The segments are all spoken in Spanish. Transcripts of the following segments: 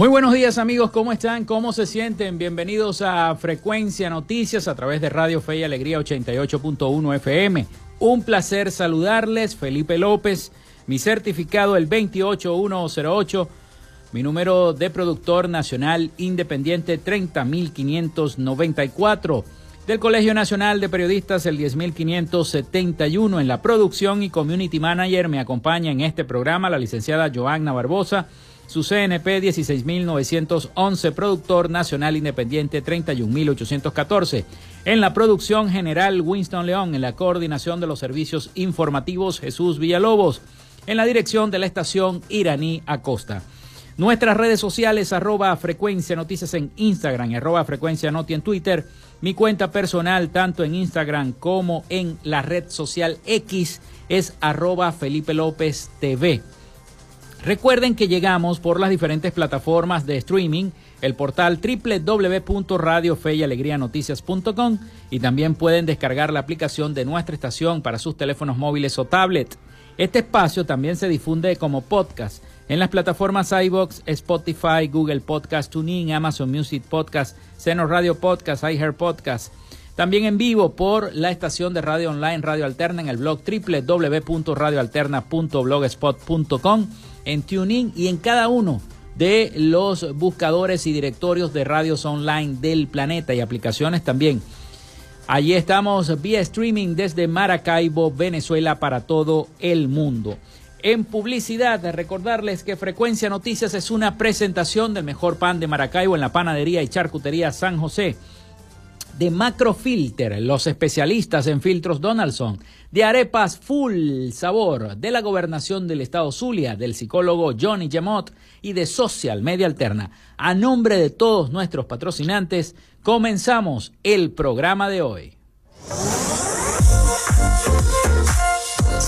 Muy buenos días amigos, ¿cómo están? ¿Cómo se sienten? Bienvenidos a Frecuencia Noticias a través de Radio Fe y Alegría 88.1 FM. Un placer saludarles, Felipe López, mi certificado el 28108, mi número de productor nacional independiente 30594, del Colegio Nacional de Periodistas el 10571, en la producción y community manager me acompaña en este programa la licenciada Joanna Barbosa su CNP 16911, productor nacional independiente 31814. En la producción general Winston León, en la coordinación de los servicios informativos Jesús Villalobos, en la dirección de la estación Iraní Acosta. Nuestras redes sociales, arroba frecuencia noticias en Instagram, arroba frecuencia noti en Twitter. Mi cuenta personal, tanto en Instagram como en la red social X, es arroba Felipe López TV. Recuerden que llegamos por las diferentes plataformas de streaming, el portal www.radiofeyalegrianoticias.com y también pueden descargar la aplicación de nuestra estación para sus teléfonos móviles o tablet. Este espacio también se difunde como podcast en las plataformas iBox, Spotify, Google Podcast, TuneIn, Amazon Music Podcast, Seno Radio Podcast, iHeart Podcast. También en vivo por la estación de radio online Radio Alterna en el blog www.radioalterna.blogspot.com en TuneIn y en cada uno de los buscadores y directorios de radios online del planeta y aplicaciones también. Allí estamos vía streaming desde Maracaibo, Venezuela, para todo el mundo. En publicidad, recordarles que Frecuencia Noticias es una presentación del mejor pan de Maracaibo en la panadería y charcutería San José de Macrofilter, los especialistas en filtros Donaldson, de arepas full sabor, de la gobernación del estado Zulia, del psicólogo Johnny Gemot y de Social Media Alterna. A nombre de todos nuestros patrocinantes, comenzamos el programa de hoy.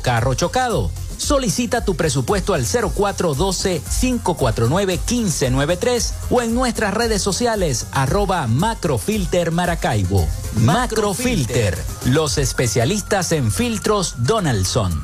carro chocado. Solicita tu presupuesto al 0412-549-1593 o en nuestras redes sociales arroba Macrofilter Maracaibo. Macrofilter, los especialistas en filtros Donaldson.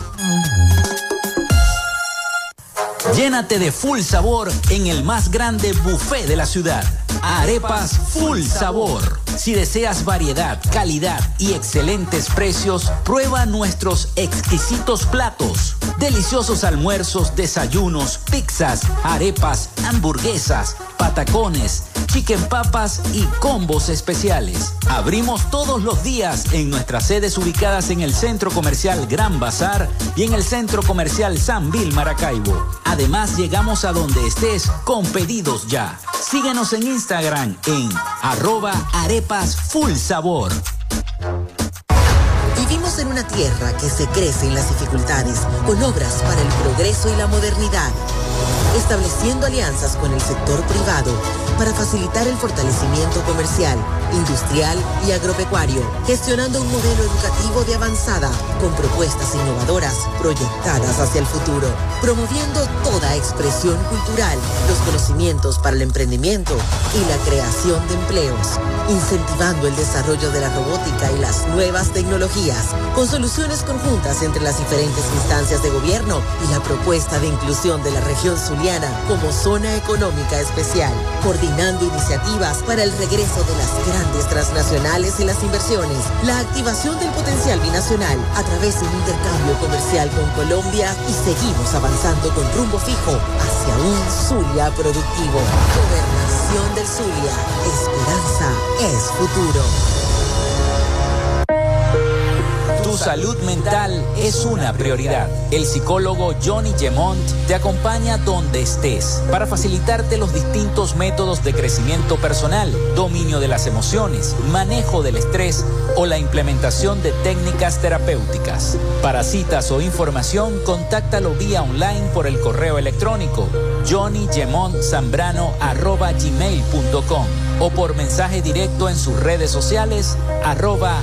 Llénate de full sabor en el más grande buffet de la ciudad. Arepas Full Sabor Si deseas variedad, calidad y excelentes precios, prueba nuestros exquisitos platos. Deliciosos almuerzos, desayunos, pizzas, arepas, hamburguesas, patacones, chicken papas y combos especiales. Abrimos todos los días en nuestras sedes ubicadas en el Centro Comercial Gran Bazar y en el Centro Comercial San Vil Maracaibo. Además, llegamos a donde estés con pedidos ya. Síguenos en Instagram en arroba arepas full sabor. Vivimos en una tierra que se crece en las dificultades, con obras para el progreso y la modernidad, estableciendo alianzas con el sector privado para facilitar el fortalecimiento comercial, industrial y agropecuario, gestionando un modelo educativo de avanzada con propuestas innovadoras proyectadas hacia el futuro, promoviendo toda expresión cultural, los conocimientos para el emprendimiento y la creación de empleos, incentivando el desarrollo de la robótica y las nuevas tecnologías, con soluciones conjuntas entre las diferentes instancias de gobierno y la propuesta de inclusión de la región zuliana como zona económica especial, coordinando iniciativas para el regreso de las grandes transnacionales y las inversiones, la activación del potencial binacional a través de un intercambio comercial con Colombia y seguimos avanzando con rumbo fijo hacia un Zulia productivo. Gobernación del Zulia. Esperanza es futuro. Tu salud mental es una prioridad. El psicólogo Johnny Gemont te acompaña donde estés para facilitarte los distintos métodos de crecimiento personal, dominio de las emociones, manejo del estrés o la implementación de técnicas terapéuticas. Para citas o información, contáctalo vía online por el correo electrónico johnnygemontzambrano.gmail.com o por mensaje directo en sus redes sociales arroba.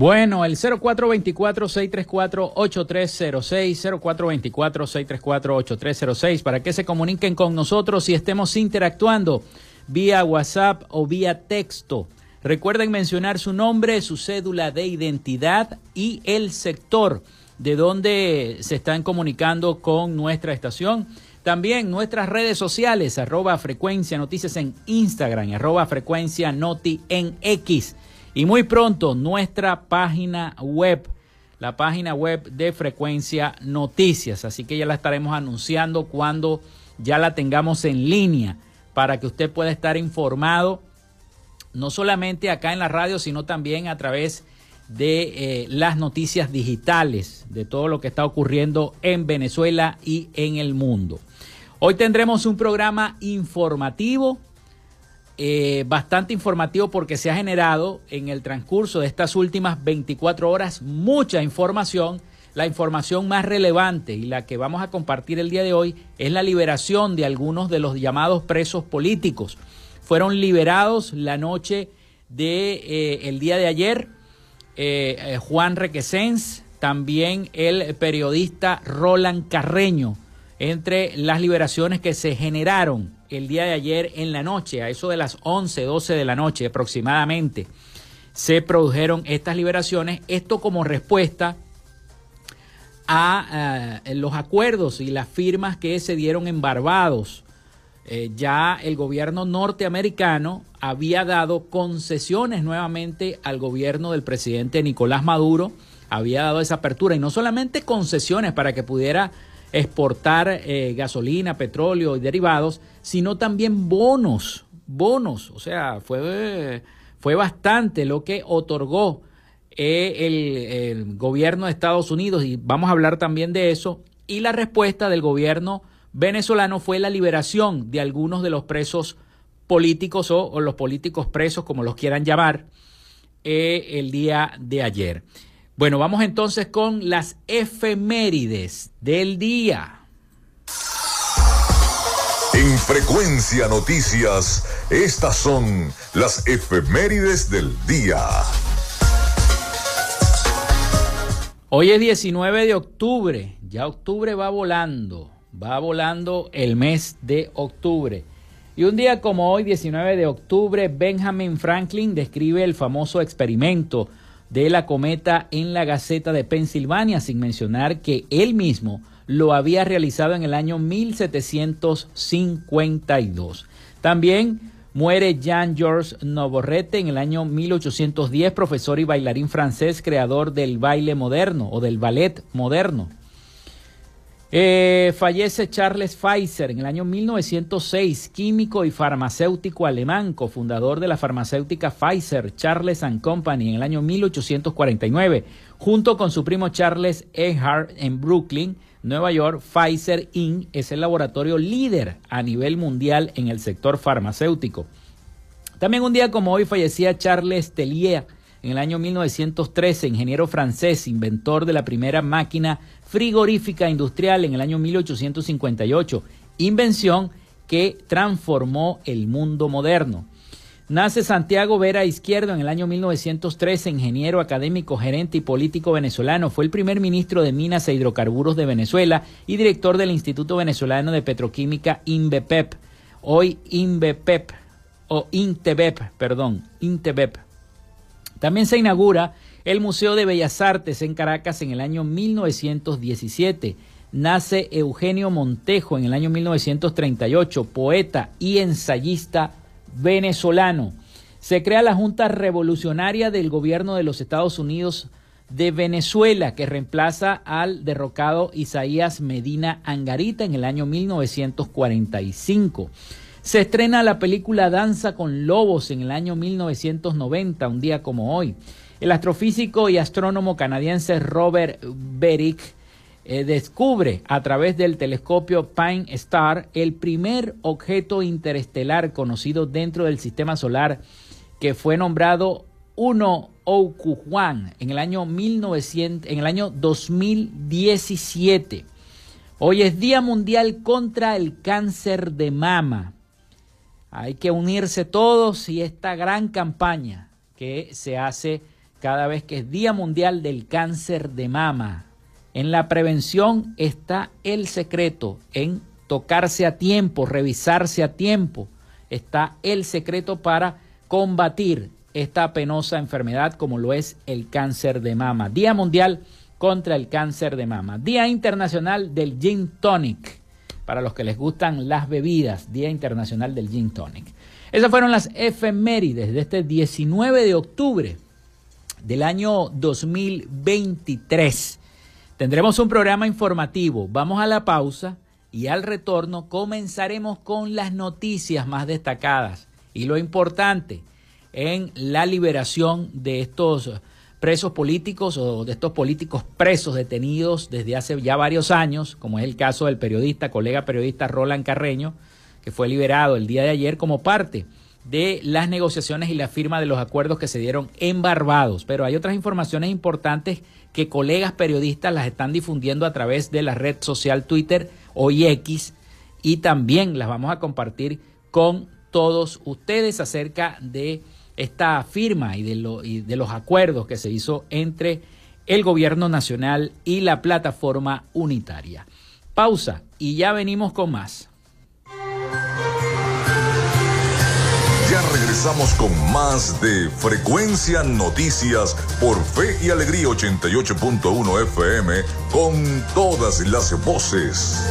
Bueno, el 0424-634-8306, 0424-634-8306, para que se comuniquen con nosotros y estemos interactuando vía WhatsApp o vía texto. Recuerden mencionar su nombre, su cédula de identidad y el sector de donde se están comunicando con nuestra estación. También nuestras redes sociales, arroba frecuencia noticias en Instagram, arroba frecuencia noti en X. Y muy pronto nuestra página web, la página web de Frecuencia Noticias. Así que ya la estaremos anunciando cuando ya la tengamos en línea para que usted pueda estar informado no solamente acá en la radio, sino también a través de eh, las noticias digitales, de todo lo que está ocurriendo en Venezuela y en el mundo. Hoy tendremos un programa informativo eh, bastante informativo porque se ha generado en el transcurso de estas últimas 24 horas mucha información. La información más relevante y la que vamos a compartir el día de hoy es la liberación de algunos de los llamados presos políticos. Fueron liberados la noche de eh, día de ayer eh, Juan Requesens, también el periodista Roland Carreño, entre las liberaciones que se generaron el día de ayer en la noche, a eso de las 11, 12 de la noche aproximadamente, se produjeron estas liberaciones, esto como respuesta a eh, los acuerdos y las firmas que se dieron en Barbados. Eh, ya el gobierno norteamericano había dado concesiones nuevamente al gobierno del presidente Nicolás Maduro, había dado esa apertura y no solamente concesiones para que pudiera exportar eh, gasolina, petróleo y derivados, sino también bonos, bonos, o sea, fue, fue bastante lo que otorgó eh, el, gobierno de Estados Unidos y vamos a hablar también de eso. Y la respuesta del gobierno venezolano fue la liberación de algunos de los presos políticos o, los políticos presos, como los quieran llamar, eh, el día de ayer. Bueno, vamos entonces con las efemérides del día. En Frecuencia Noticias, estas son las efemérides del día. Hoy es 19 de octubre, ya octubre va volando, va volando el mes de octubre. Y un día como hoy, 19 de octubre, Benjamin Franklin describe el famoso experimento de la cometa en la Gaceta de Pensilvania, sin mencionar que él mismo lo había realizado en el año 1752. También Muere Jean-Georges Novorrete en el año 1810, profesor y bailarín francés, creador del baile moderno o del ballet moderno. Eh, fallece Charles Pfizer en el año 1906, químico y farmacéutico alemán, cofundador de la farmacéutica Pfizer, Charles and Company en el año 1849, junto con su primo Charles Ehart en Brooklyn, Nueva York, Pfizer Inc. es el laboratorio líder a nivel mundial en el sector farmacéutico. También un día como hoy fallecía Charles Tellier en el año 1913, ingeniero francés, inventor de la primera máquina frigorífica industrial en el año 1858, invención que transformó el mundo moderno. Nace Santiago Vera Izquierdo en el año 1913, ingeniero académico, gerente y político venezolano. Fue el primer ministro de Minas e Hidrocarburos de Venezuela y director del Instituto Venezolano de Petroquímica INVEPEP, hoy INVEPEP o INTEBEP, perdón, INTEBEP. También se inaugura el Museo de Bellas Artes en Caracas en el año 1917. Nace Eugenio Montejo en el año 1938, poeta y ensayista venezolano. Se crea la Junta Revolucionaria del Gobierno de los Estados Unidos de Venezuela, que reemplaza al derrocado Isaías Medina Angarita en el año 1945. Se estrena la película Danza con Lobos en el año 1990, un día como hoy. El astrofísico y astrónomo canadiense Robert Beric eh, descubre a través del telescopio Pine Star el primer objeto interestelar conocido dentro del sistema solar que fue nombrado 1 Juan en el año 1900, en el año 2017. Hoy es Día Mundial contra el Cáncer de Mama. Hay que unirse todos y esta gran campaña que se hace cada vez que es Día Mundial del Cáncer de Mama. En la prevención está el secreto, en tocarse a tiempo, revisarse a tiempo. Está el secreto para combatir esta penosa enfermedad como lo es el cáncer de mama. Día Mundial contra el cáncer de mama. Día Internacional del Gin Tonic. Para los que les gustan las bebidas, Día Internacional del Gin Tonic. Esas fueron las efemérides de este 19 de octubre del año 2023. Tendremos un programa informativo. Vamos a la pausa y al retorno comenzaremos con las noticias más destacadas y lo importante en la liberación de estos presos políticos o de estos políticos presos detenidos desde hace ya varios años, como es el caso del periodista, colega periodista Roland Carreño, que fue liberado el día de ayer como parte de las negociaciones y la firma de los acuerdos que se dieron en Barbados. Pero hay otras informaciones importantes que colegas periodistas las están difundiendo a través de la red social Twitter o X y también las vamos a compartir con todos ustedes acerca de esta firma y de, los acuerdos que se hizo entre el gobierno nacional y la plataforma unitaria. Pausa y ya venimos con más. Ya regresamos con más de Frecuencia Noticias por Fe y Alegría 88.1 FM con todas las voces.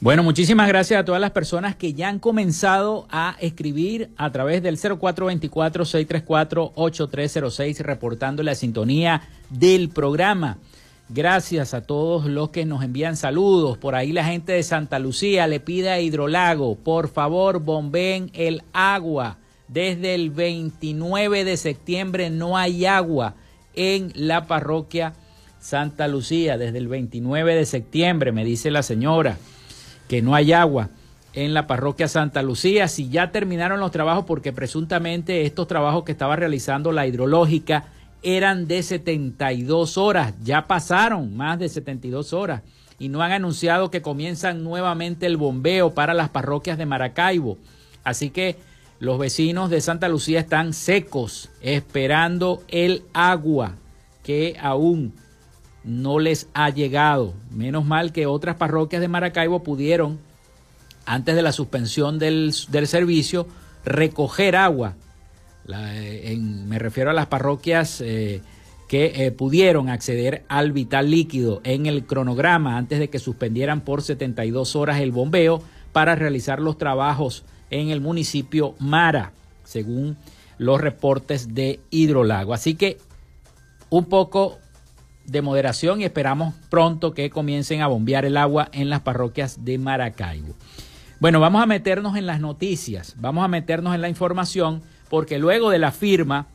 Bueno, muchísimas gracias a todas las personas que ya han comenzado a escribir a través del 0424-634-8306 reportando la sintonía del programa. Gracias a todos los que nos envían saludos. Por ahí la gente de Santa Lucía le pide a Hidrolago, por favor, bomben el agua. Desde el 29 de septiembre no hay agua en la parroquia Santa Lucía. Desde el 29 de septiembre, me dice la señora que no hay agua en la parroquia Santa Lucía, si ya terminaron los trabajos, porque presuntamente estos trabajos que estaba realizando la hidrológica eran de 72 horas, ya pasaron más de 72 horas y no han anunciado que comienzan nuevamente el bombeo para las parroquias de Maracaibo. Así que los vecinos de Santa Lucía están secos, esperando el agua que aún no les ha llegado. Menos mal que otras parroquias de Maracaibo pudieron, antes de la suspensión del, servicio, recoger agua. Eh, me refiero a las parroquias eh, que eh, pudieron acceder al vital líquido en el cronograma antes de que suspendieran por 72 horas el bombeo para realizar los trabajos en el municipio Mara, según los reportes de Hidrolago. Así que un poco de moderación y esperamos pronto que comiencen a bombear el agua en las parroquias de Maracaibo. Bueno, vamos a meternos en las noticias, vamos a meternos en la información, porque luego de la firma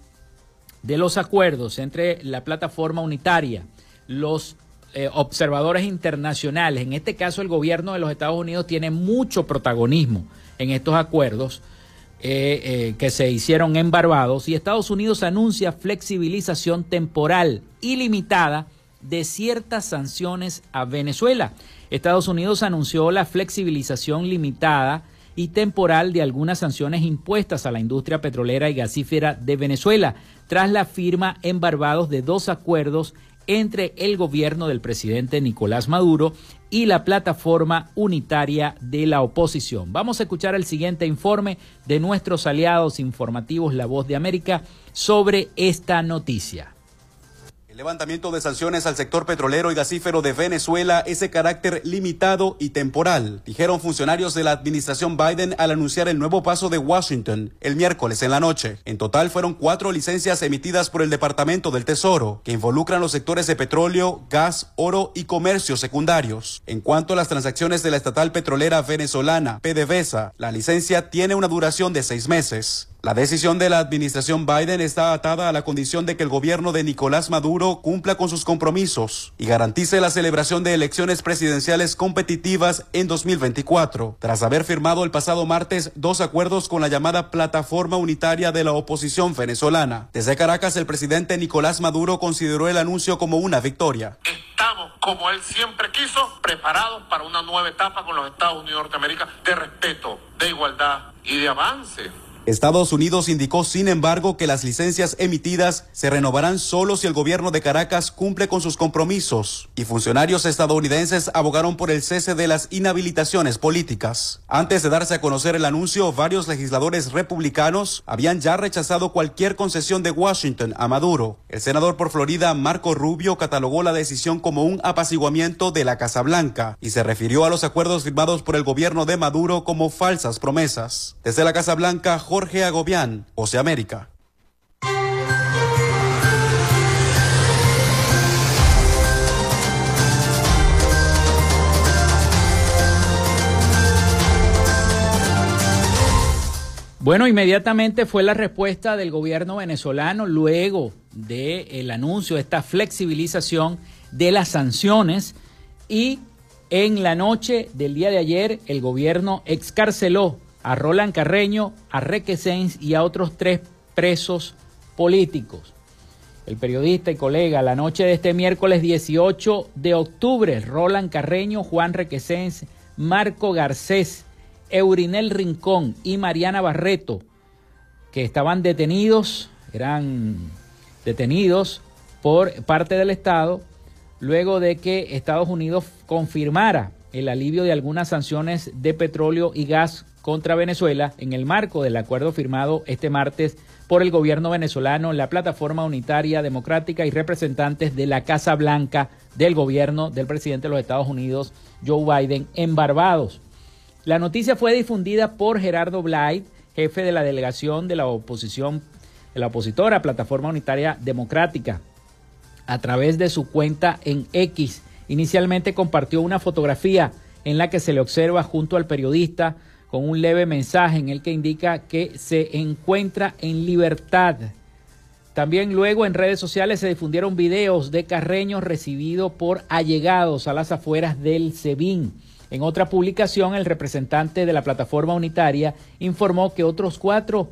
de los acuerdos entre la plataforma unitaria, los eh, observadores internacionales, en este caso el gobierno de los Estados Unidos tiene mucho protagonismo en estos acuerdos, eh, eh, que se hicieron en Barbados y Estados Unidos anuncia flexibilización temporal ilimitada de ciertas sanciones a Venezuela. Estados Unidos anunció la flexibilización limitada y temporal de algunas sanciones impuestas a la industria petrolera y gasífera de Venezuela, tras la firma en Barbados de dos acuerdos entre el gobierno del presidente Nicolás Maduro y la plataforma unitaria de la oposición. Vamos a escuchar el siguiente informe de nuestros aliados informativos La Voz de América sobre esta noticia. El levantamiento de sanciones al sector petrolero y gasífero de Venezuela es de carácter limitado y temporal, dijeron funcionarios de la administración Biden al anunciar el nuevo paso de Washington el miércoles en la noche. En total fueron cuatro licencias emitidas por el Departamento del Tesoro, que involucran los sectores de petróleo, gas, oro y comercios secundarios. En cuanto a las transacciones de la estatal petrolera venezolana, PDVSA, la licencia tiene una duración de seis meses. La decisión de la administración Biden está atada a la condición de que el gobierno de Nicolás Maduro cumpla con sus compromisos y garantice la celebración de elecciones presidenciales competitivas en 2024, tras haber firmado el pasado martes dos acuerdos con la llamada Plataforma Unitaria de la Oposición Venezolana. Desde Caracas, el presidente Nicolás Maduro consideró el anuncio como una victoria. Estamos, como él siempre quiso, preparados para una nueva etapa con los Estados Unidos de Norteamérica de respeto, de igualdad y de avance Estados Unidos indicó, sin embargo, que las licencias emitidas se renovarán solo si el gobierno de Caracas cumple con sus compromisos, y funcionarios estadounidenses abogaron por el cese de las inhabilitaciones políticas. Antes de darse a conocer el anuncio, varios legisladores republicanos habían ya rechazado cualquier concesión de Washington a Maduro. El senador por Florida, Marco Rubio, catalogó la decisión como un apaciguamiento de la Casa Blanca y se refirió a los acuerdos firmados por el gobierno de Maduro como falsas promesas. Desde la Casa Blanca, Jorge Agobián, Oceamérica. Bueno, inmediatamente fue la respuesta del gobierno venezolano luego del anuncio de esta flexibilización de las sanciones y en la noche del día de ayer el gobierno excarceló a Roland Carreño, a Requesens y a otros tres presos políticos. El periodista y colega, la noche de este miércoles 18 de octubre, Roland Carreño, Juan Requesens, Marco Garcés, Eurinel Rincón y Mariana Barreto, que estaban detenidos, eran detenidos por parte del Estado, luego de que Estados Unidos confirmara el alivio de algunas sanciones de petróleo y gas contra Venezuela en el marco del acuerdo firmado este martes por el gobierno venezolano, la plataforma unitaria democrática y representantes de la Casa Blanca del gobierno del presidente de los Estados Unidos, Joe Biden, en Barbados. La noticia fue difundida por Gerardo Blight, jefe de la delegación de la oposición, de la opositora Plataforma Unitaria Democrática, a través de su cuenta en X. Inicialmente compartió una fotografía en la que se le observa junto al periodista con un leve mensaje en el que indica que se encuentra en libertad. También luego en redes sociales se difundieron videos de Carreño recibido por allegados a las afueras del SEBIN. En otra publicación, el representante de la plataforma unitaria informó que otros cuatro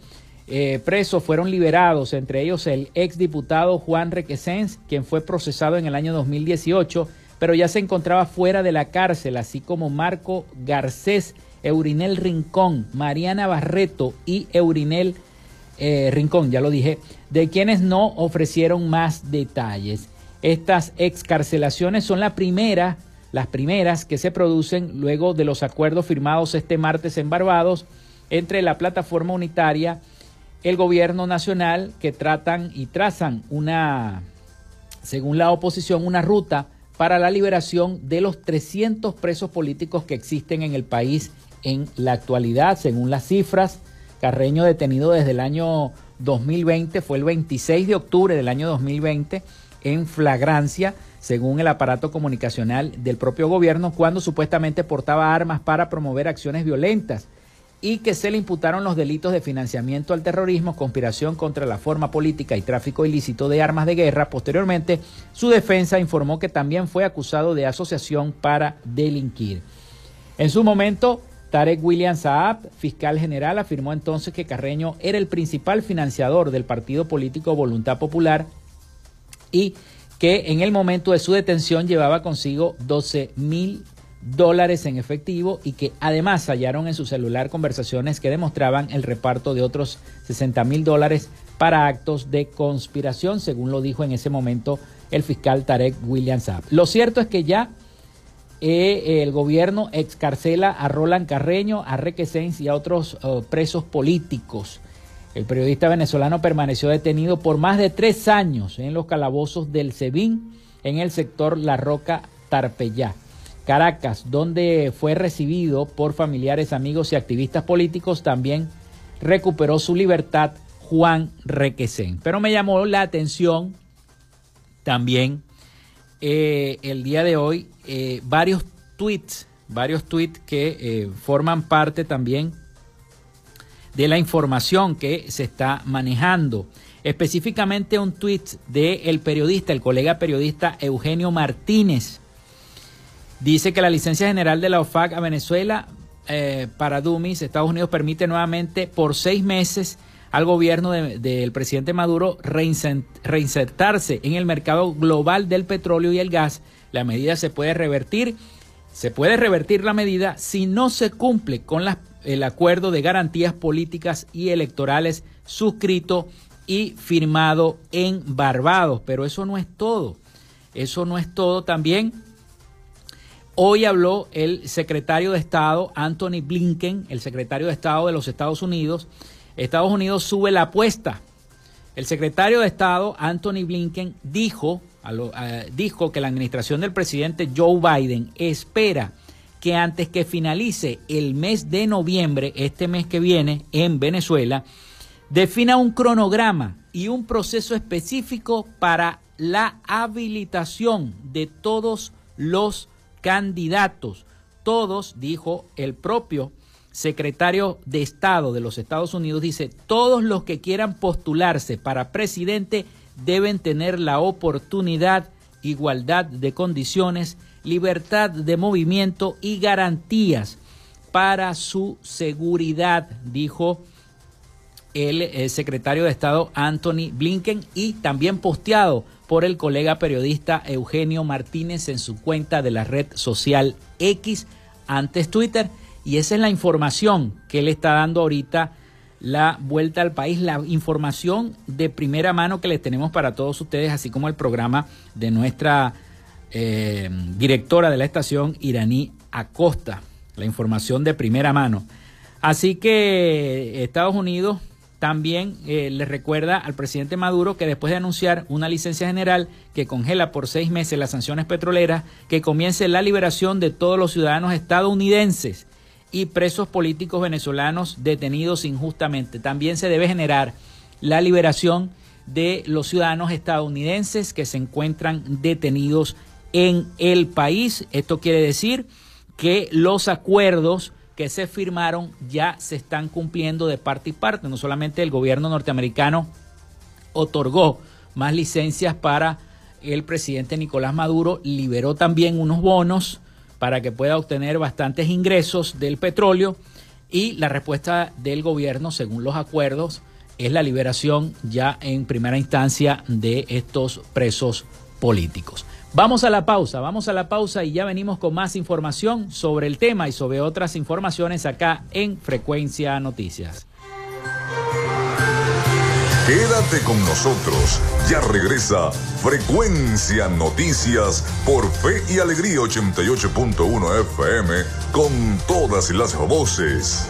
eh, presos fueron liberados, entre ellos el exdiputado Juan Requesens, quien fue procesado en el año 2018, pero ya se encontraba fuera de la cárcel, así como Marco Garcés, Eurinel Rincón, Mariana Barreto y Eurinel eh, Rincón, ya lo dije, de quienes no ofrecieron más detalles. Estas excarcelaciones son la primera las primeras que se producen luego de los acuerdos firmados este martes en Barbados entre la plataforma unitaria, el gobierno nacional, que tratan y trazan una, según la oposición, una ruta para la liberación de los 300 presos políticos que existen en el país en la actualidad, según las cifras. Carreño detenido desde el año 2020, fue el 26 de octubre del año 2020 en flagrancia según el aparato comunicacional del propio gobierno, cuando supuestamente portaba armas para promover acciones violentas y que se le imputaron los delitos de financiamiento al terrorismo, conspiración contra la forma política y tráfico ilícito de armas de guerra. Posteriormente, su defensa informó que también fue acusado de asociación para delinquir. En su momento, Tarek William Saab, fiscal general, afirmó entonces que Carreño era el principal financiador del partido político Voluntad Popular y que en el momento de su detención llevaba consigo 12 mil dólares en efectivo y que además hallaron en su celular conversaciones que demostraban el reparto de otros 60 mil dólares para actos de conspiración, según lo dijo en ese momento el fiscal Tarek William Saab. Lo cierto es que ya eh, el gobierno excarcela a Roland Carreño, a Requesens y a otros oh, presos políticos. El periodista venezolano permaneció detenido por más de tres años en los calabozos del SEBIN en el sector La Roca Tarpeyá, Caracas, donde fue recibido por familiares, amigos y activistas políticos. También recuperó su libertad Juan Requesén. Pero me llamó la atención también eh, el día de hoy eh, varios tweets, varios tweets que eh, forman parte también de la información que se está manejando. Específicamente un tuit del periodista, el colega periodista Eugenio Martínez. Dice que la licencia general de la OFAC a Venezuela eh, para Dumis, Estados Unidos permite nuevamente por seis meses al gobierno del presidente Maduro reinsertarse en el mercado global del petróleo y el gas. La medida se puede revertir, se puede revertir la medida si no se cumple con el acuerdo de garantías políticas y electorales suscrito y firmado en Barbados. Pero eso no es todo. Eso no es todo también. Hoy habló el secretario de Estado, Anthony Blinken, el secretario de Estado de los Estados Unidos. Estados Unidos sube la apuesta. El secretario de Estado, Anthony Blinken, dijo, dijo que la administración del presidente Joe Biden espera que antes que finalice el mes de noviembre, este mes que viene, en Venezuela, defina un cronograma y un proceso específico para la habilitación de todos los candidatos. Todos, dijo el propio secretario de Estado de los Estados Unidos, dice, todos los que quieran postularse para presidente deben tener la oportunidad, igualdad de condiciones, libertad de movimiento y garantías para su seguridad, dijo el, secretario de Estado Anthony Blinken y también posteado por el colega periodista Eugenio Martínez en su cuenta de la red social X, antes Twitter. Y esa es la información que él está dando ahorita la vuelta al país, la información de primera mano que les tenemos para todos ustedes, así como el programa de nuestra eh, directora de la estación, Iraní Acosta, la información de primera mano. Así que Estados Unidos también eh, le recuerda al presidente Maduro que después de anunciar una licencia general que congela por seis meses las sanciones petroleras, que comience la liberación de todos los ciudadanos estadounidenses y presos políticos venezolanos detenidos injustamente. También se debe generar la liberación de los ciudadanos estadounidenses que se encuentran detenidos en el país. Esto quiere decir que los acuerdos que se firmaron ya se están cumpliendo de parte y parte. No solamente el gobierno norteamericano otorgó más licencias para el presidente Nicolás Maduro, liberó también unos bonos para que pueda obtener bastantes ingresos del petróleo y la respuesta del gobierno, según los acuerdos, es la liberación ya en primera instancia de estos presos políticos. Vamos a la pausa, vamos a la pausa y ya venimos con más información sobre el tema y sobre otras informaciones acá en Frecuencia Noticias. Quédate con nosotros, ya regresa Frecuencia Noticias por Fe y Alegría 88.1 FM con todas las voces.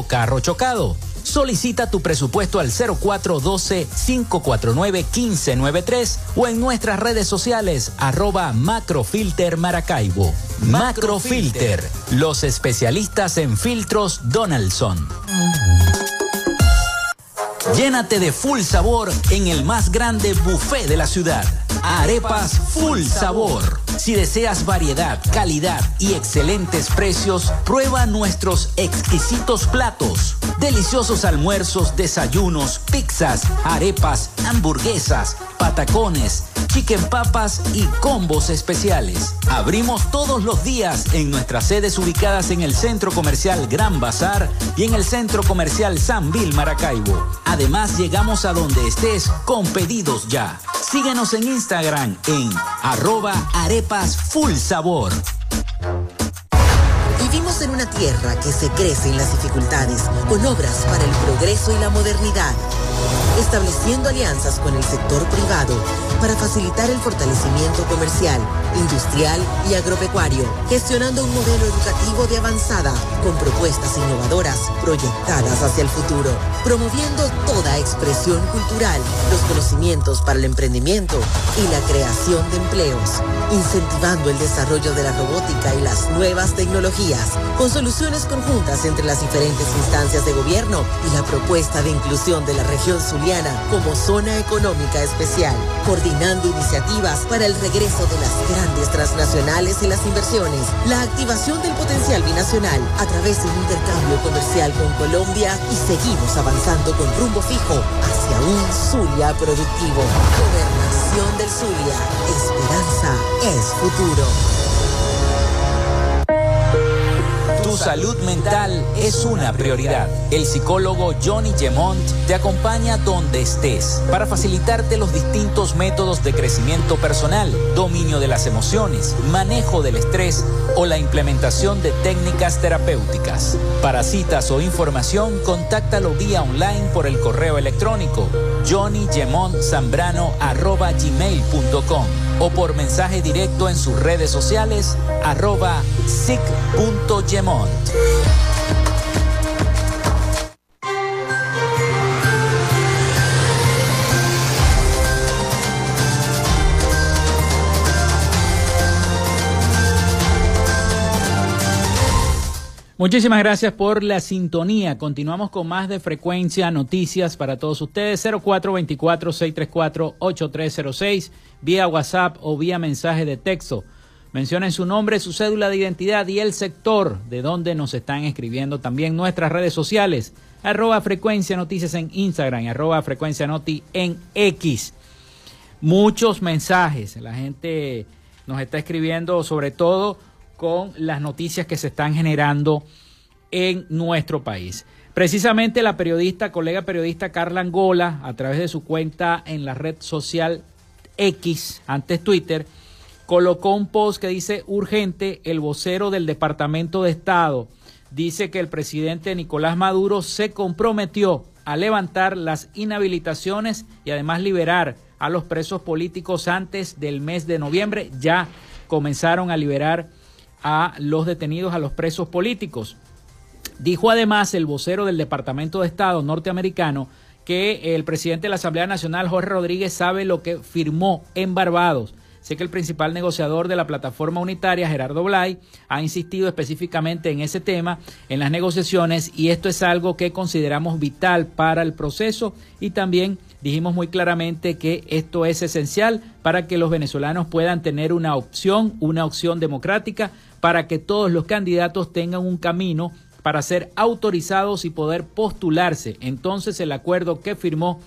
carro chocado. Solicita tu presupuesto al 0412-549-1593 o en nuestras redes sociales arroba Macrofilter Maracaibo. Macrofilter, los especialistas en filtros Donaldson. Llénate de full sabor en el más grande buffet de la ciudad. Arepas Full Sabor. Si deseas variedad, calidad y excelentes precios, prueba nuestros exquisitos platos. Deliciosos almuerzos, desayunos, pizzas, arepas, hamburguesas, patacones, chicken papas y combos especiales. Abrimos todos los días en nuestras sedes ubicadas en el Centro Comercial Gran Bazar y en el Centro Comercial San Vil Maracaibo. Además, llegamos a donde estés con pedidos ya. Síguenos en Instagram en arroba arepas full sabor. Vivimos en una una tierra que se crece en las dificultades con obras para el progreso y la modernidad, estableciendo alianzas con el sector privado para facilitar el fortalecimiento comercial, industrial y agropecuario, gestionando un modelo educativo de avanzada con propuestas innovadoras proyectadas hacia el futuro, promoviendo toda expresión cultural, los conocimientos para el emprendimiento y la creación de empleos, incentivando el desarrollo de la robótica y las nuevas tecnologías, con soluciones conjuntas entre las diferentes instancias de gobierno y la propuesta de inclusión de la región zuliana como zona económica especial, coordinando iniciativas para el regreso de las grandes transnacionales y las inversiones, la activación del potencial binacional a través de un intercambio comercial con Colombia y seguimos avanzando con rumbo fijo hacia un Zulia productivo. Gobernación del Zulia. Esperanza es futuro. Tu salud mental es una prioridad. El psicólogo Johnny Gemont te acompaña donde estés para facilitarte los distintos métodos de crecimiento personal, dominio de las emociones, manejo del estrés o la implementación de técnicas terapéuticas. Para citas o información, contáctalo vía online por el correo electrónico johnnygemontzambrano.gmail.com o por mensaje directo en sus redes sociales arroba sic.gemont. Muchísimas gracias por la sintonía. Continuamos con más de frecuencia noticias para todos ustedes. 0424-634-8306, vía WhatsApp o vía mensaje de texto. Mencionen su nombre, su cédula de identidad y el sector de donde nos están escribiendo. También nuestras redes sociales, arroba frecuencia noticias en Instagram, arroba frecuencia noti en X. Muchos mensajes. La gente nos está escribiendo sobre todo con las noticias que se están generando en nuestro país. Precisamente la periodista, colega periodista Carla Angola, a través de su cuenta en la red social X, antes Twitter, colocó un post que dice urgente, el vocero del Departamento de Estado dice que el presidente Nicolás Maduro se comprometió a levantar las inhabilitaciones y además liberar a los presos políticos antes del mes de noviembre. Ya comenzaron a liberar a los detenidos, a los presos políticos. Dijo además el vocero del Departamento de Estado norteamericano que el presidente de la Asamblea Nacional, Jorge Rodríguez, sabe lo que firmó en Barbados. Sé que el principal negociador de la plataforma unitaria, Gerardo Blay, ha insistido específicamente en ese tema en las negociaciones y esto es algo que consideramos vital para el proceso y también dijimos muy claramente que esto es esencial para que los venezolanos puedan tener una opción, una opción democrática para que todos los candidatos tengan un camino para ser autorizados y poder postularse. Entonces el acuerdo que firmó,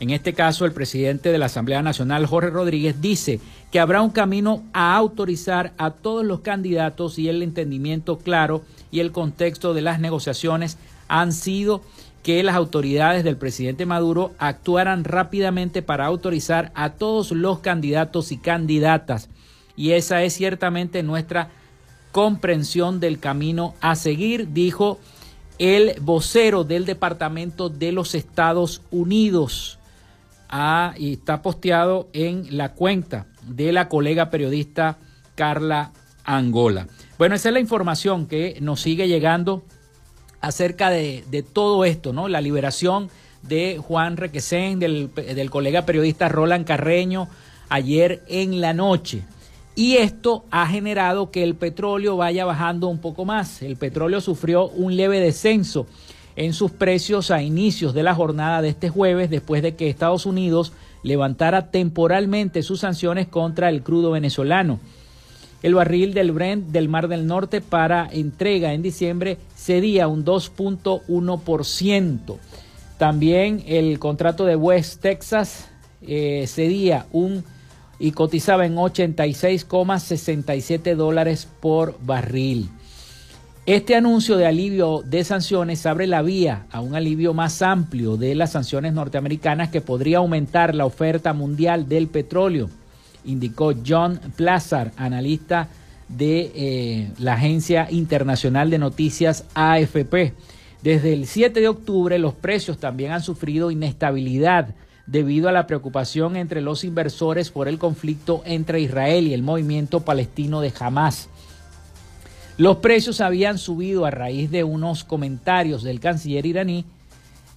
en este caso el presidente de la Asamblea Nacional, Jorge Rodríguez, dice que habrá un camino a autorizar a todos los candidatos y el entendimiento claro y el contexto de las negociaciones han sido que las autoridades del presidente Maduro actuaran rápidamente para autorizar a todos los candidatos y candidatas. Y esa es ciertamente nuestra comprensión del camino a seguir, dijo el vocero del Departamento de los Estados Unidos. Ah, y está posteado en la cuenta de la colega periodista Carla Angola. Bueno, esa es la información que nos sigue llegando acerca de, todo esto, ¿no? La liberación de Juan Requesén, del, del colega periodista Roland Carreño, ayer en la noche y esto ha generado que el petróleo vaya bajando un poco más. El petróleo sufrió un leve descenso en sus precios a inicios de la jornada de este jueves después de que Estados Unidos levantara temporalmente sus sanciones contra el crudo venezolano. El barril del Brent del Mar del Norte para entrega en diciembre cedía un 2.1%. También el contrato de West Texas eh, cedía un y cotizaba en 86,67 dólares por barril. Este anuncio de alivio de sanciones abre la vía a un alivio más amplio de las sanciones norteamericanas que podría aumentar la oferta mundial del petróleo, indicó John Plazar, analista de eh, la Agencia Internacional de Noticias AFP. Desde el 7 de octubre los precios también han sufrido inestabilidad debido a la preocupación entre los inversores por el conflicto entre Israel y el movimiento palestino de Hamas. Los precios habían subido a raíz de unos comentarios del canciller iraní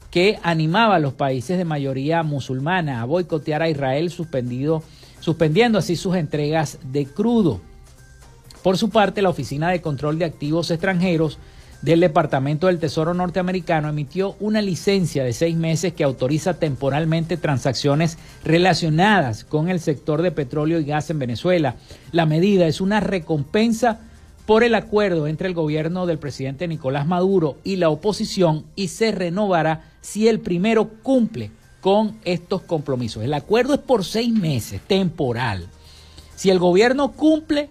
que animaba a los países de mayoría musulmana a boicotear a Israel suspendido, suspendiendo así sus entregas de crudo. Por su parte, la Oficina de Control de Activos Extranjeros del Departamento del Tesoro norteamericano emitió una licencia de seis meses que autoriza temporalmente transacciones relacionadas con el sector de petróleo y gas en Venezuela. La medida es una recompensa por el acuerdo entre el gobierno del presidente Nicolás Maduro y la oposición y se renovará si el primero cumple con estos compromisos. El acuerdo es por seis meses, temporal. Si el gobierno cumple,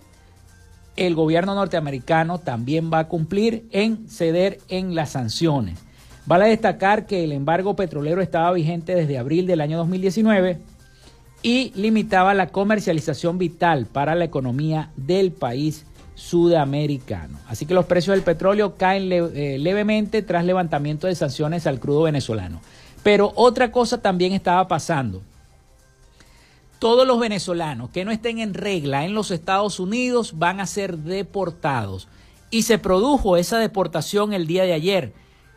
el gobierno norteamericano también va a cumplir en ceder en las sanciones. Vale destacar que el embargo petrolero estaba vigente desde abril del año 2019 y limitaba la comercialización vital para la economía del país sudamericano. Así que los precios del petróleo caen eh, levemente tras levantamiento de sanciones al crudo venezolano. Pero otra cosa también estaba pasando todos los venezolanos que no estén en regla en los Estados Unidos van a ser deportados. Y se produjo esa deportación el día de ayer.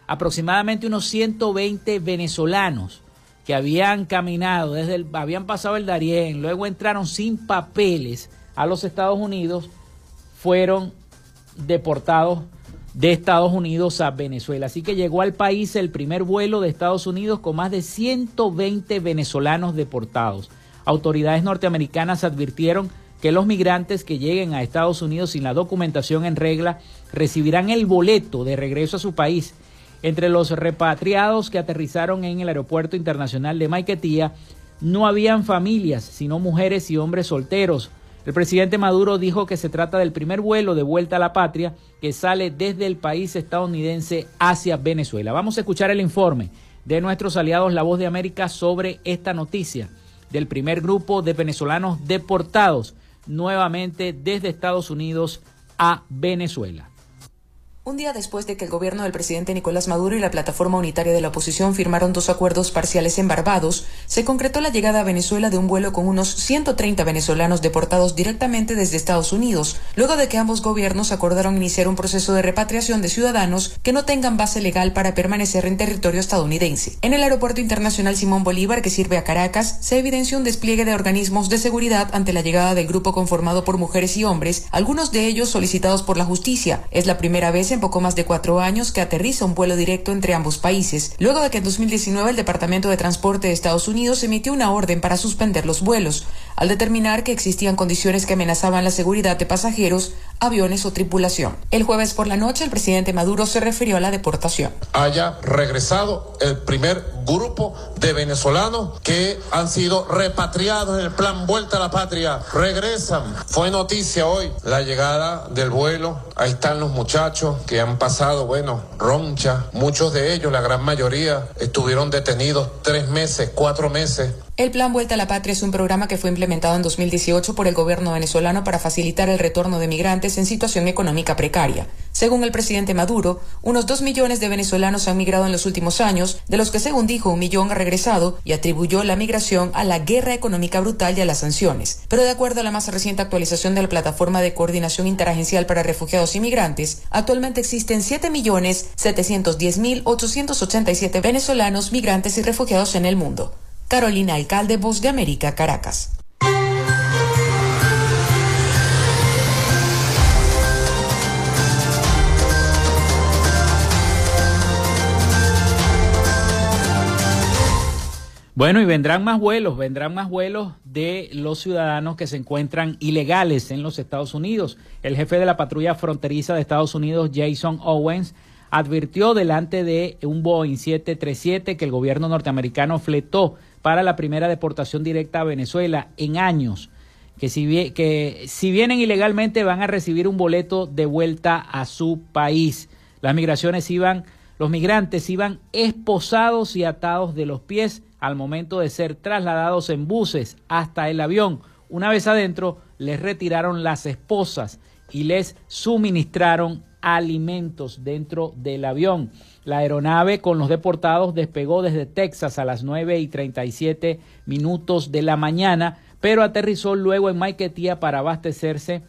Aproximadamente unos 120 venezolanos que habían caminado desde el, habían pasado el Darién, luego entraron sin papeles a los Estados Unidos, fueron deportados de Estados Unidos a Venezuela. Así que llegó al país el primer vuelo de Estados Unidos con más de 120 venezolanos deportados. Autoridades norteamericanas advirtieron que los migrantes que lleguen a Estados Unidos sin la documentación en regla recibirán el boleto de regreso a su país. Entre los repatriados que aterrizaron en el Aeropuerto Internacional de Maiquetía no habían familias, sino mujeres y hombres solteros. El presidente Maduro dijo que se trata del primer vuelo de vuelta a la patria que sale desde el país estadounidense hacia Venezuela. Vamos a escuchar el informe de nuestros aliados La Voz de América sobre esta noticia del primer grupo de venezolanos deportados nuevamente desde Estados Unidos a Venezuela. Un día después de que el gobierno del presidente Nicolás Maduro y la plataforma unitaria de la oposición firmaron dos acuerdos parciales en Barbados, se concretó la llegada a Venezuela de un vuelo con unos 130 venezolanos deportados directamente desde Estados Unidos, luego de que ambos gobiernos acordaron iniciar un proceso de repatriación de ciudadanos que no tengan base legal para permanecer en territorio estadounidense. En el Aeropuerto Internacional Simón Bolívar, que sirve a Caracas, se evidenció un despliegue de organismos de seguridad ante la llegada del grupo conformado por mujeres y hombres, algunos de ellos solicitados por la justicia. Es la primera vez en poco más de cuatro años que aterriza un vuelo directo entre ambos países, luego de que en 2019 el Departamento de Transporte de Estados Unidos emitió una orden para suspender los vuelos, al determinar que existían condiciones que amenazaban la seguridad de pasajeros, aviones o tripulación. El jueves por la noche el presidente Maduro se refirió a la deportación. Haya regresado el primer grupo de venezolanos que han sido repatriados en el plan Vuelta a la Patria. Regresan. Fue noticia hoy la llegada del vuelo. Ahí están los muchachos que han pasado, bueno, roncha. Muchos de ellos, la gran mayoría, estuvieron detenidos tres meses, cuatro meses el Plan Vuelta a la Patria es un programa que fue implementado en 2018 por el gobierno venezolano para facilitar el retorno de migrantes en situación económica precaria. Según el presidente Maduro, unos dos millones de venezolanos han migrado en los últimos años, de los que según dijo un millón ha regresado y atribuyó la migración a la guerra económica brutal y a las sanciones. Pero de acuerdo a la más reciente actualización de la Plataforma de Coordinación Interagencial para Refugiados y Migrantes, actualmente existen 7.710.887 venezolanos migrantes y refugiados en el mundo. Carolina Alcalde, Voz de América, Caracas. Bueno, y vendrán más vuelos, vendrán más vuelos de los ciudadanos que se encuentran ilegales en los Estados Unidos. El jefe de la patrulla fronteriza de Estados Unidos, Jason Owens, advirtió delante de un Boeing 737 que el gobierno norteamericano fletó para la primera deportación directa a Venezuela en años, que si, que si vienen ilegalmente van a recibir un boleto de vuelta a su país. Las migraciones iban, los migrantes iban esposados y atados de los pies al momento de ser trasladados en buses hasta el avión. Una vez adentro, les retiraron las esposas y les suministraron alimentos dentro del avión. La aeronave con los deportados despegó desde Texas a las 9 y 37 minutos de la mañana, pero aterrizó luego en Maiquetía para abastecerse,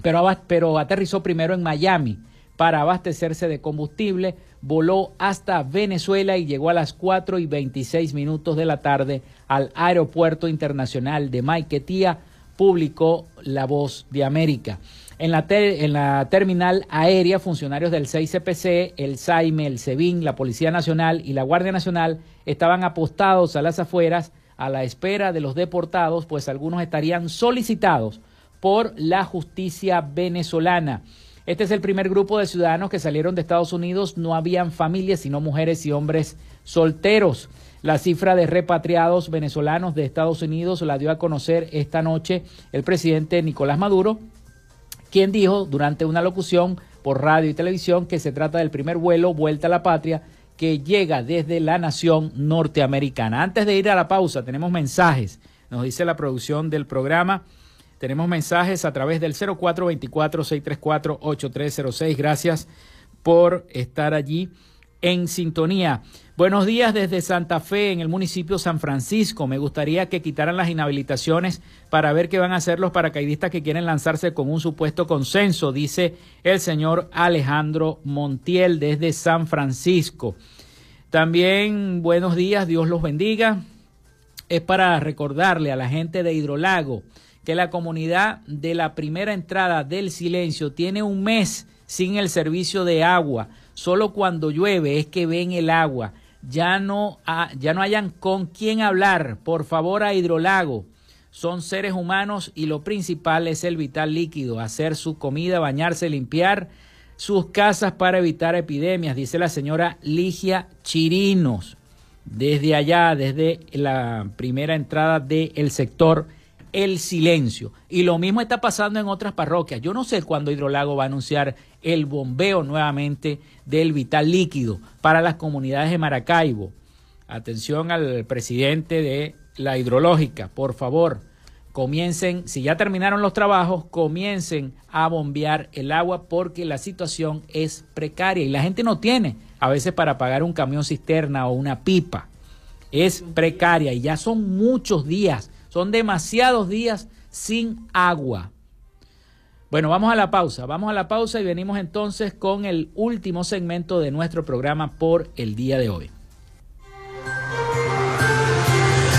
pero, pero aterrizó primero en Miami para abastecerse de combustible, voló hasta Venezuela y llegó a las 4 y 26 minutos de la tarde al Aeropuerto Internacional de Maiquetía, publicó La Voz de América. En la, terminal aérea, funcionarios del 6CPC, el SAIME, el SEBIN, la Policía Nacional y la Guardia Nacional estaban apostados a las afueras a la espera de los deportados, pues algunos estarían solicitados por la justicia venezolana. Este es el primer grupo de ciudadanos que salieron de Estados Unidos. No habían familias, sino mujeres y hombres solteros. La cifra de repatriados venezolanos de Estados Unidos la dio a conocer esta noche el presidente Nicolás Maduro, quien dijo durante una locución por radio y televisión que se trata del primer vuelo vuelta a la patria que llega desde la nación norteamericana. Antes de ir a la pausa, tenemos mensajes, nos dice la producción del programa. Tenemos mensajes a través del 0424-634-8306. Gracias por estar allí en sintonía. Buenos días desde Santa Fe, en el municipio San Francisco. Me gustaría que quitaran las inhabilitaciones para ver qué van a hacer los paracaidistas que quieren lanzarse con un supuesto consenso, dice el señor Alejandro Montiel desde San Francisco. También buenos días, Dios los bendiga. Es para recordarle a la gente de Hidrolago que la comunidad de la primera entrada del silencio tiene un mes sin el servicio de agua. Solo cuando llueve es que ven el agua ya no, ya no hayan con quién hablar. Por favor, a Hidrolago. Son seres humanos y lo principal es el vital líquido, hacer su comida, bañarse, limpiar sus casas para evitar epidemias, dice la señora Ligia Chirinos, desde allá, desde la primera entrada del sector El Silencio. Y lo mismo está pasando en otras parroquias. Yo no sé cuándo Hidrolago va a anunciar el bombeo nuevamente del vital líquido para las comunidades de Maracaibo. Atención al presidente de la hidrológica, por favor, comiencen, si ya terminaron los trabajos, comiencen a bombear el agua porque la situación es precaria y la gente no tiene a veces para pagar un camión cisterna o una pipa. Es precaria y ya son muchos días, son demasiados días sin agua. Bueno, vamos a la pausa, vamos a la pausa y venimos entonces con el último segmento de nuestro programa por el día de hoy.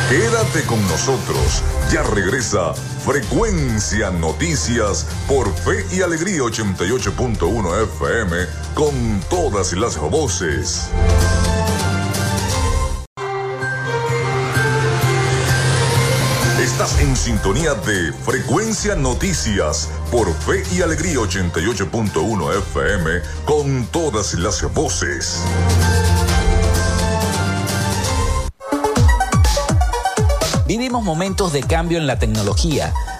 Quédate con nosotros, ya regresa Frecuencia Noticias por Fe y Alegría 88.1 FM con todas las voces. Sintonía de Frecuencia Noticias por Fe y Alegría 88.1 FM con todas las voces. Vivimos momentos de cambio en la tecnología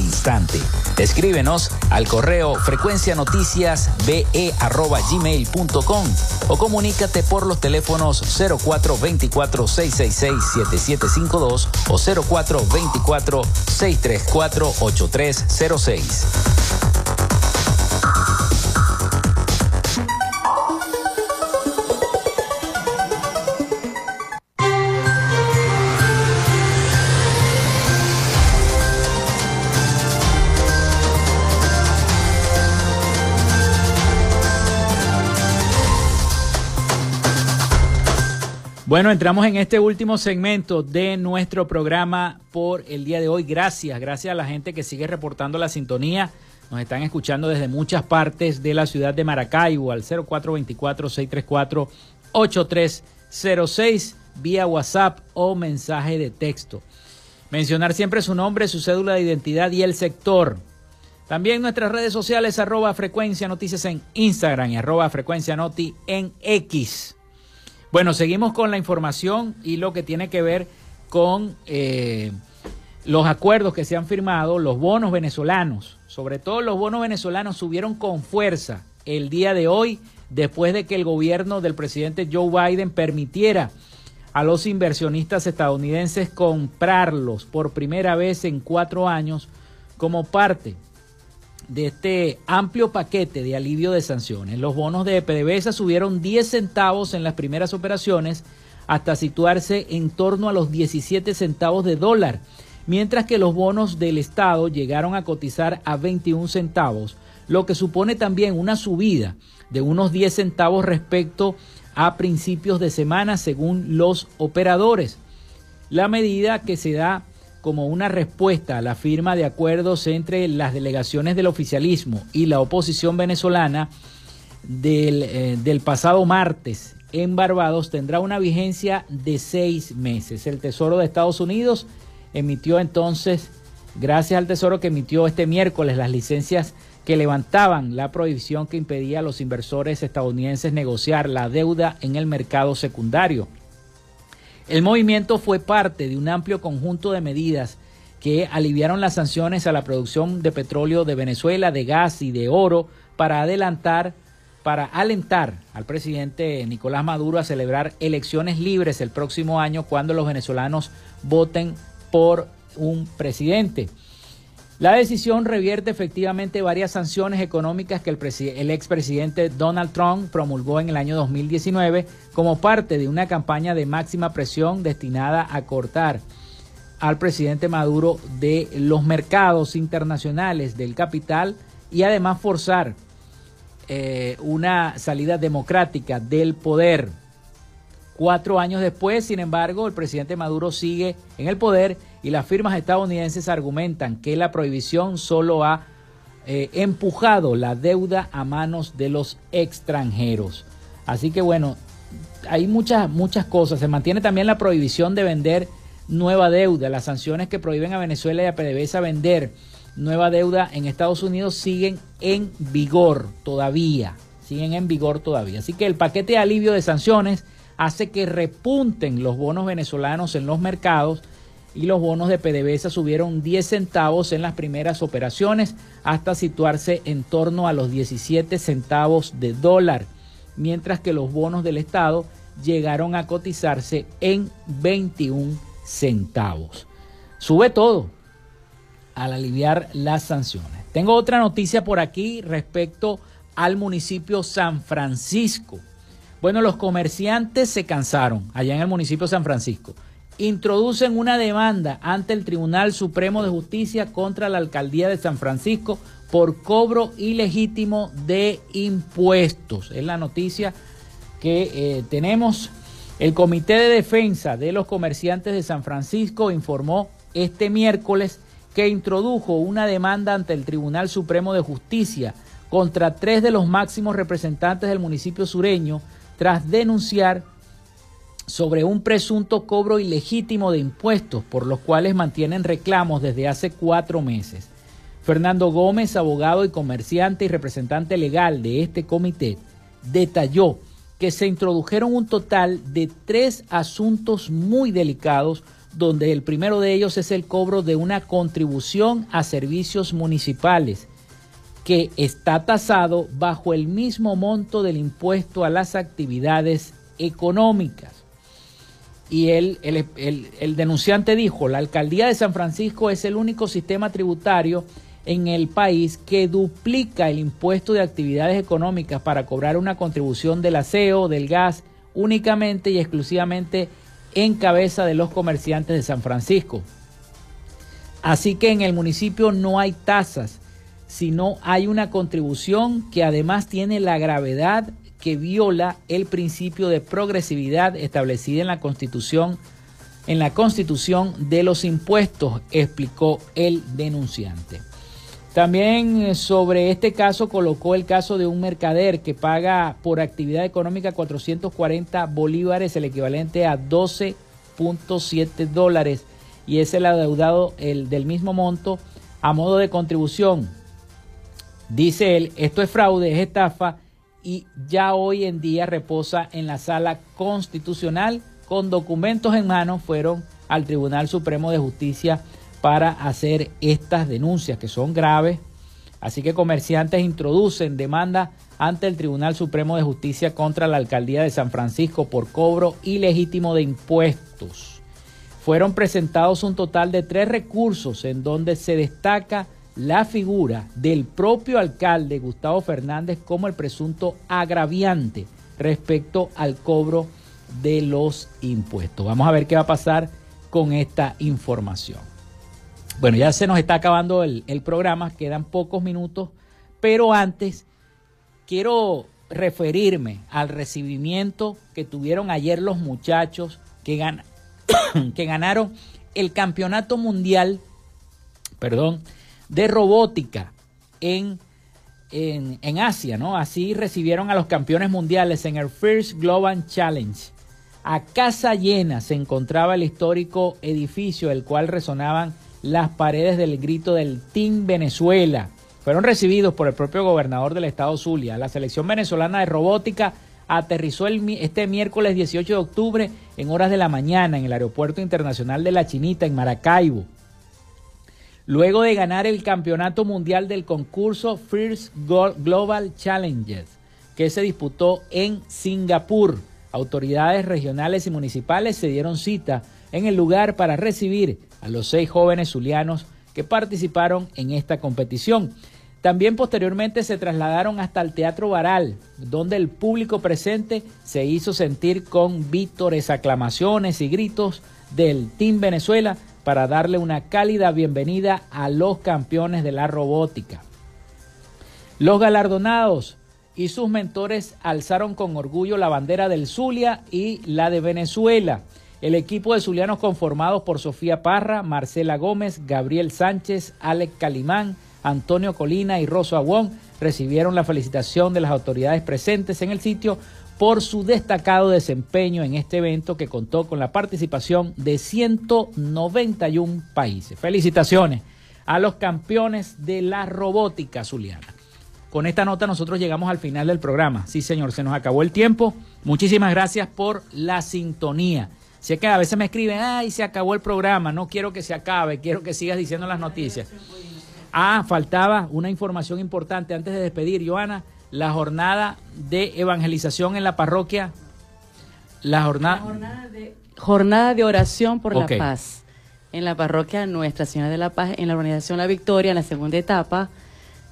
instante. Escríbenos al correo frecuencianoticiasbe.gmail.com o comunícate por los teléfonos 0424 666 7752 o 0424 Bueno, entramos en este último segmento de nuestro programa por el día de hoy. Gracias, gracias a la gente que sigue reportando la sintonía. Nos están escuchando desde muchas partes de la ciudad de Maracaibo al 0424-634-8306 vía WhatsApp o mensaje de texto. Mencionar siempre su nombre, su cédula de identidad y el sector. También nuestras redes sociales, arroba frecuencia noticias en Instagram y arroba frecuencia noti en X. Bueno, seguimos con la información y lo que tiene que ver con eh, los acuerdos que se han firmado, los bonos venezolanos, sobre todo los bonos venezolanos subieron con fuerza el día de hoy después de que el gobierno del presidente Joe Biden permitiera a los inversionistas estadounidenses comprarlos por primera vez en cuatro años como parte de este amplio paquete de alivio de sanciones. Los bonos de PDVSA subieron 10 centavos en las primeras operaciones hasta situarse en torno a los 17 centavos de dólar, mientras que los bonos del Estado llegaron a cotizar a 21 centavos, lo que supone también una subida de unos 10 centavos respecto a principios de semana según los operadores. La medida que se da como una respuesta a la firma de acuerdos entre las delegaciones del oficialismo y la oposición venezolana del, eh, del pasado martes en Barbados tendrá una vigencia de seis meses. El Tesoro de Estados Unidos emitió entonces, gracias al Tesoro que emitió este miércoles las licencias que levantaban la prohibición que impedía a los inversores estadounidenses negociar la deuda en el mercado secundario. El movimiento fue parte de un amplio conjunto de medidas que aliviaron las sanciones a la producción de petróleo de Venezuela, de gas y de oro para adelantar, para alentar al presidente Nicolás Maduro a celebrar elecciones libres el próximo año cuando los venezolanos voten por un presidente. La decisión revierte efectivamente varias sanciones económicas que el, expresidente Donald Trump promulgó en el año 2019 como parte de una campaña de máxima presión destinada a cortar al presidente Maduro de los mercados internacionales del capital y además forzar eh, una salida democrática del poder. Cuatro años después, sin embargo, el presidente Maduro sigue en el poder y las firmas estadounidenses argumentan que la prohibición solo ha eh, empujado la deuda a manos de los extranjeros. Así que bueno, hay muchas, muchas cosas. Se mantiene también la prohibición de vender nueva deuda. Las sanciones que prohíben a Venezuela y a PDVSA vender nueva deuda en Estados Unidos siguen en vigor todavía. Siguen en vigor todavía. Así que el paquete de alivio de sanciones hace que repunten los bonos venezolanos en los mercados y los bonos de PDVSA subieron 10 centavos en las primeras operaciones hasta situarse en torno a los 17 centavos de dólar, mientras que los bonos del Estado llegaron a cotizarse en 21 centavos. Sube todo al aliviar las sanciones. Tengo otra noticia por aquí respecto al municipio San Francisco. Bueno, los comerciantes se cansaron allá en el municipio San Francisco introducen una demanda ante el Tribunal Supremo de Justicia contra la Alcaldía de San Francisco por cobro ilegítimo de impuestos. Es la noticia que eh, tenemos. El Comité de Defensa de los Comerciantes de San Francisco informó este miércoles que introdujo una demanda ante el Tribunal Supremo de Justicia contra tres de los máximos representantes del municipio sureño tras denunciar sobre un presunto cobro ilegítimo de impuestos por los cuales mantienen reclamos desde hace cuatro meses. Fernando Gómez, abogado y comerciante y representante legal de este comité, detalló que se introdujeron un total de tres asuntos muy delicados, donde el primero de ellos es el cobro de una contribución a servicios municipales, que está tasado bajo el mismo monto del impuesto a las actividades económicas y el, el, denunciante dijo, la alcaldía de San Francisco es el único sistema tributario en el país que duplica el impuesto de actividades económicas para cobrar una contribución del aseo, del gas, únicamente y exclusivamente en cabeza de los comerciantes de San Francisco. Así que en el municipio no hay tasas, sino hay una contribución que además tiene la gravedad que viola el principio de progresividad establecido en la Constitución en la Constitución de los impuestos, explicó el denunciante. También eh, sobre este caso colocó el caso de un mercader que paga por actividad económica 440 bolívares, el equivalente a 12.7 dólares, y es el adeudado el del mismo monto a modo de contribución Dice él, esto es fraude, es estafa y ya hoy en día reposa en la sala constitucional con documentos en mano fueron al Tribunal Supremo de Justicia para hacer estas denuncias que son graves. Así que comerciantes introducen demanda ante el Tribunal Supremo de Justicia contra la Alcaldía de San Francisco por cobro ilegítimo de impuestos. Fueron presentados un total de tres recursos en donde se destaca la figura del propio alcalde Gustavo Fernández como el presunto agraviante respecto al cobro de los impuestos. Vamos a ver qué va a pasar con esta información. Bueno, ya se nos está acabando el, programa, quedan pocos minutos, pero antes quiero referirme al recibimiento que tuvieron ayer los muchachos que, que ganaron el campeonato mundial, perdón, de robótica en, en, en, Asia, ¿no? Así recibieron a los campeones mundiales en el First Global Challenge. A casa llena se encontraba el histórico edificio, el cual resonaban las paredes del grito del Team Venezuela. Fueron recibidos por el propio gobernador del estado Zulia. La selección venezolana de robótica aterrizó este miércoles 18 de octubre en horas de la mañana en el Aeropuerto Internacional de La Chinita en Maracaibo. Luego de ganar el campeonato mundial del concurso First Global Challenges, que se disputó en Singapur, autoridades regionales y municipales se dieron cita en el lugar para recibir a los seis jóvenes zulianos que participaron en esta competición. También posteriormente se trasladaron hasta el Teatro Baral, donde el público presente se hizo sentir con vítores, aclamaciones y gritos del Team Venezuela para darle una cálida bienvenida a los campeones de la robótica. Los galardonados y sus mentores alzaron con orgullo la bandera del Zulia y la de Venezuela. El equipo de zulianos conformados por Sofía Parra, Marcela Gómez, Gabriel Sánchez, Alex Calimán, Antonio Colina y Rosso Aguón recibieron la felicitación de las autoridades presentes en el sitio por su destacado desempeño en este evento que contó con la participación de 191 países. Felicitaciones a los campeones de la robótica zuliana. Con esta nota nosotros llegamos al final del programa. Sí, señor, se nos acabó el tiempo. Muchísimas gracias por la sintonía. Sé que a veces me escriben, ay, se acabó el programa, no quiero que se acabe, quiero que sigas diciendo las noticias. Ah, faltaba una información importante antes de despedir, Joana, la jornada de evangelización en la parroquia. La jornada, jornada, de, oración por la paz en la parroquia Nuestra Señora de la Paz, en la organización La Victoria, en la segunda etapa.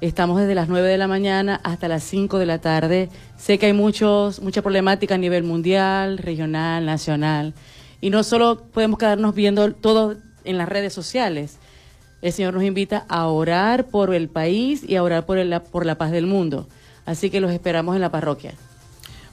Estamos desde las 9 de la mañana hasta las 5 de la tarde. Sé que hay muchos, mucha problemática a nivel mundial, regional, nacional. Y no solo podemos quedarnos viendo todo en las redes sociales. El Señor nos invita a orar por el país y a orar por, el, por la paz del mundo. Así que los esperamos en la parroquia.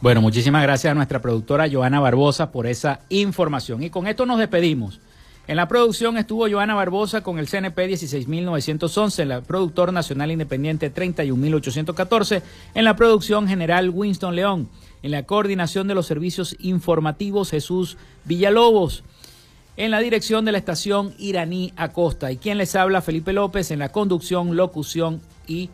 Bueno, muchísimas gracias a nuestra productora Joana Barbosa por esa información. Y con esto nos despedimos. En la producción estuvo Joana Barbosa con el CNP 16911, el productor nacional independiente 31814, en la producción general Winston León. En la coordinación de los servicios informativos, Jesús Villalobos. En la dirección de la estación Iraní Acosta. Y quien les habla, Felipe López, en la conducción, locución y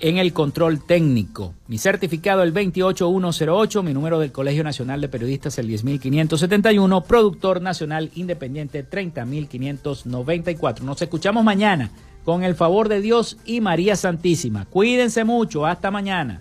en el control técnico. Mi certificado el 28108, mi número del Colegio Nacional de Periodistas el 10571, productor nacional independiente 30594. Nos escuchamos mañana con el favor de Dios y María Santísima. Cuídense mucho, hasta mañana.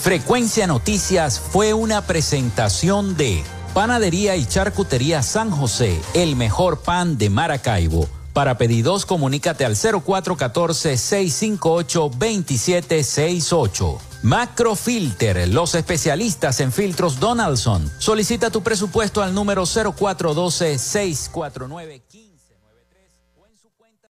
Frecuencia Noticias fue una presentación de Panadería y Charcutería San José, el mejor pan de Maracaibo. Para pedidos, comunícate al 0414-658-2768. Macrofilter, los especialistas en filtros Donaldson. Solicita tu presupuesto al número 0412 649